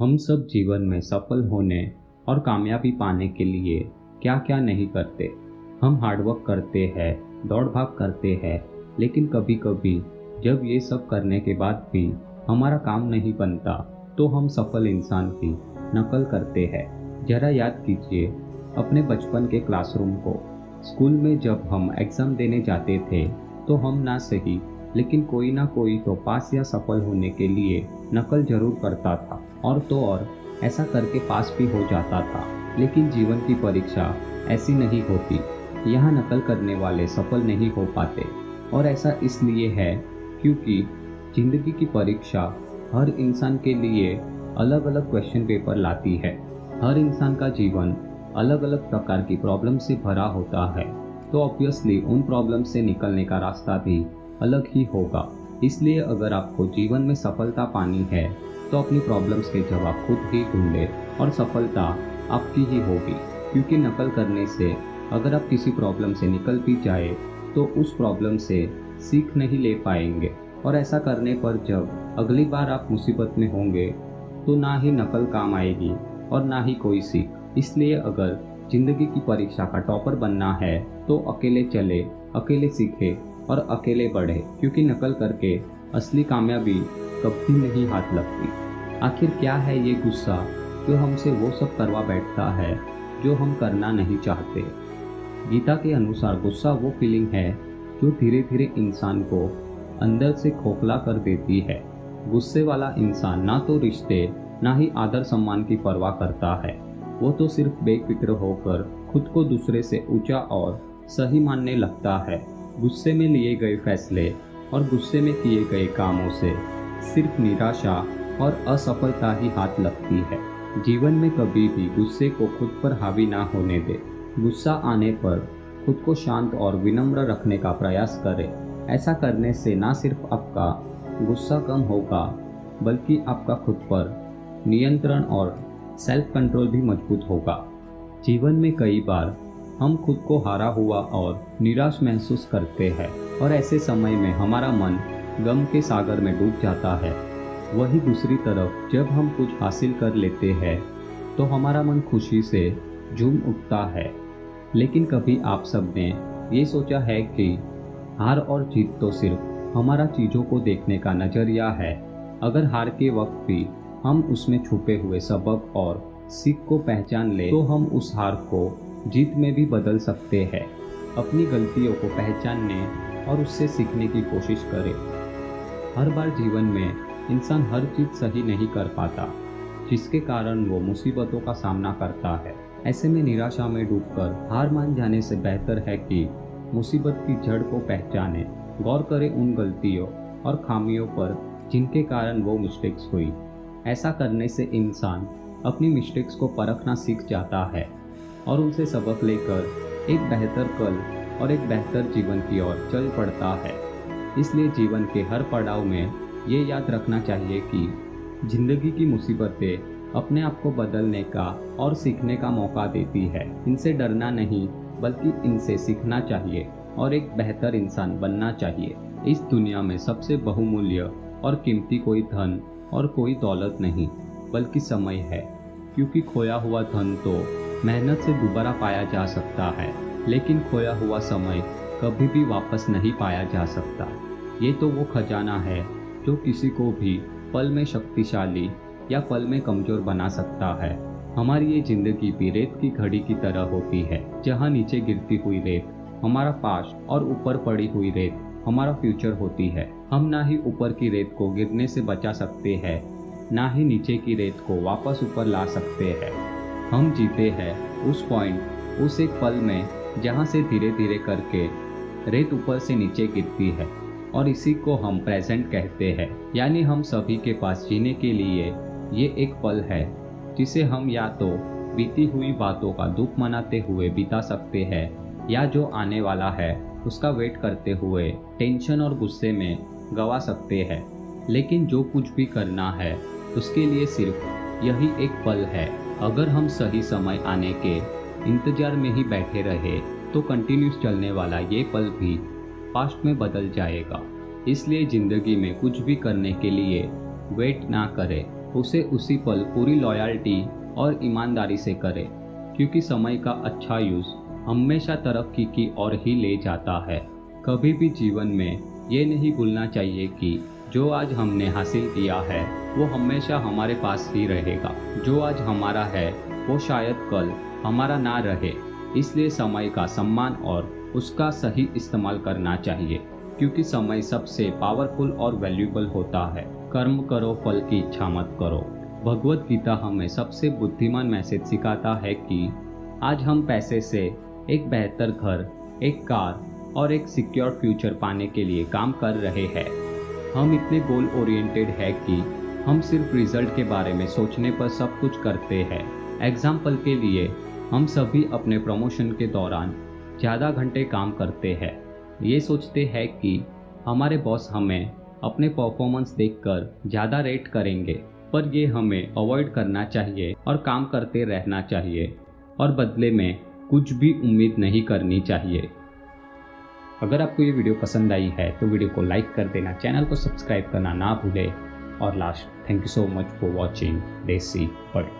हम सब जीवन में सफल होने और कामयाबी पाने के लिए क्या क्या नहीं करते। हम हार्डवर्क करते हैं, दौड़ भाग करते हैं, लेकिन कभी कभी जब ये सब करने के बाद भी हमारा काम नहीं बनता तो हम सफल इंसान की नकल करते हैं। जरा याद कीजिए अपने बचपन के क्लासरूम को। स्कूल में जब हम एग्ज़ाम देने जाते थे तो हम ना सही लेकिन कोई ना कोई तो पास या सफल होने के लिए नकल ज़रूर करता था। और तो और, ऐसा करके पास भी हो जाता था। लेकिन जीवन की परीक्षा ऐसी नहीं होती। यहाँ नकल करने वाले सफल नहीं हो पाते। और ऐसा इसलिए है क्योंकि ज़िंदगी की परीक्षा हर इंसान के लिए अलग अलग क्वेश्चन पेपर लाती है। हर इंसान का जीवन अलग अलग प्रकार की प्रॉब्लम से भरा होता है। तो ऑब्वियसली उन प्रॉब्लम से निकलने का रास्ता भी अलग ही होगा। इसलिए अगर आपको जीवन में सफलता पानी है तो अपनी प्रॉब्लम्स के जवाब खुद ही ढूंढे और सफलता आपकी ही होगी। क्योंकि नकल करने से अगर आप किसी प्रॉब्लम से निकल भी जाए तो उस प्रॉब्लम से सीख नहीं ले पाएँगे। और ऐसा करने पर जब अगली बार आप मुसीबत में होंगे तो ना ही नकल काम आएगी और ना ही कोई सीख। इसलिए अगर ज़िंदगी की परीक्षा का टॉपर बनना है तो अकेले चले, अकेले सीखे और अकेले बढ़े क्योंकि नकल करके असली कामयाबी कभी नहीं हाथ लगती। आखिर क्या है ये गुस्सा? जो हमसे वो सब करवा बैठता है, जो हम करना नहीं चाहते। गीता के अनुसार गुस्सा वो फीलिंग है, जो धीरे धीरे इंसान को अंदर से खोखला कर देती है। गुस्से वाला इंसान ना तो रिश्ते, ना ही आदर सम्मान की परवाह करता है। वो तो सिर्फ़ बेफिक्र होकर खुद को दूसरे से ऊँचा और सही मानने लगता है। गुस्से में लिए गए फैसले और गुस्से में किए गए कामों से सिर्फ़ निराशा और असफलता ही हाथ लगती है। जीवन में कभी भी गुस्से को खुद पर हावी ना होने दे। गुस्सा आने पर खुद को शांत और विनम्र रखने का प्रयास करें। ऐसा करने से ना सिर्फ़ आपका गुस्सा कम होगा, बल्कि आपका खुद पर नियंत्रण और सेल्फ कंट्रोल भी मज़बूत होगा। जीवन में कई बार हम खुद को हारा हुआ और निराश महसूस करते हैं। और ऐसे समय में हमारा मन गम के सागर में डूब जाता है। वही दूसरी तरफ़ जब हम कुछ हासिल कर लेते हैं तो हमारा मन खुशी से झूम उठता है। लेकिन कभी आप सबने ये सोचा है कि हार और जीत तो सिर्फ़ हमारा चीज़ों को देखने का नज़रिया है। अगर हार के वक्त भी हम उसमें छुपे हुए सबक और सीख को पहचान ले तो हम उस हार को जीत में भी बदल सकते हैं। अपनी गलतियों को पहचानने और उससे सीखने की कोशिश करें। हर बार जीवन में इंसान हर चीज़ सही नहीं कर पाता, जिसके कारण वो मुसीबतों का सामना करता है। ऐसे में निराशा में डूबकर हार मान जाने से बेहतर है कि मुसीबत की जड़ को पहचाने, गौर करें उन गलतियों और खामियों पर जिनके कारण वो मिस्टेक्स हुई। ऐसा करने से इंसान अपनी मिस्टेक्स को परखना सीख जाता है। और उनसे सबक लेकर एक बेहतर कल और एक बेहतर जीवन की ओर चल पड़ता है। इसलिए जीवन के हर पड़ाव में ये याद रखना चाहिए कि ज़िंदगी की मुसीबतें अपने आप को बदलने का और सीखने का मौका देती है। इनसे डरना नहीं, बल्कि इनसे सीखना चाहिए और एक बेहतर इंसान बनना चाहिए। इस दुनिया में सबसे बहुमूल्य और कीमती कोई धन और कोई दौलत नहीं, बल्कि समय है, क्योंकि खोया हुआ धन तो मेहनत से दोबारा पाया जा सकता है, लेकिन खोया हुआ समय कभी भी वापस नहीं पाया जा सकता। ये तो वो खजाना है जो किसी को भी पल में शक्तिशाली या पल में कमज़ोर बना सकता है। हमारी ये ज़िंदगी भी रेत की घड़ी की तरह होती है, जहाँ नीचे गिरती हुई रेत, हमारा पास और ऊपर पड़ी हुई रेत, हमारा फ्यूचर होती है। हम ना ही ऊपर की रेत को गिरने से बचा सकते हैं, ना ही नीचे की रेत को वापस ऊपर ला सकते हैं। हम जीते हैं उस पॉइंट उस एक पल में, जहाँ से धीरे धीरे करके रेत ऊपर से नीचे गिरती है। और इसी को हम प्रेजेंट कहते हैं। यानी हम सभी के पास जीने के लिए ये एक पल है, जिसे हम या तो बीती हुई बातों का दुख मनाते हुए बिता सकते हैं, या जो आने वाला है, उसका वेट करते हुए टेंशन और गुस्से में गवा सकते हैं। लेकिन जो कुछ भी करना है, उसके लिए सिर्फ़ यही एक पल है। अगर हम सही समय आने के इंतज़ार में ही बैठे रहे तो कंटिन्यूस चलने वाला ये पल भी पास्ट में बदल जाएगा। इसलिए ज़िंदगी में कुछ भी करने के लिए वेट ना करें। उसे उसी पल पूरी लॉयल्टी और ईमानदारी से करें, क्योंकि समय का अच्छा यूज़ हमेशा तरक्की की ओर ही ले जाता है। कभी भी जीवन में ये नहीं भूलना चाहिए कि जो आज हमने हासिल किया है, वो हमेशा हमारे पास ही रहेगा। जो आज हमारा है, वो शायद कल हमारा ना रहे। इसलिए समय का सम्मान और उसका सही इस्तेमाल करना चाहिए, क्योंकि समय सबसे पावरफुल और वैल्यूबल होता है। कर्म करो, फल की इच्छा मत करो। भगवत गीता हमें सबसे बुद्धिमान मैसेज सिखाता है कि आज हम पैसे से एक बेहतर घर, एक कार और एक सिक्योर फ्यूचर पाने के लिए काम कर रहे हैं। हम इतने गोल ओरिएंटेड है कि हम सिर्फ़ रिज़ल्ट के बारे में सोचने पर सब कुछ करते हैं। एग्ज़ाम्पल के लिए, हम सभी अपने प्रमोशन के दौरान ज़्यादा घंटे काम करते हैं। ये सोचते हैं कि हमारे बॉस हमें अपने परफॉर्मेंस देखकर ज़्यादा रेट करेंगे, पर ये हमें अवॉइड करना चाहिए और काम करते रहना चाहिए और बदले में कुछ भी उम्मीद नहीं करनी चाहिए। अगर आपको ये वीडियो पसंद आई है तो वीडियो को लाइक कर देना, चैनल को सब्सक्राइब करना ना भूले। और last thank you so much for watching Desi bird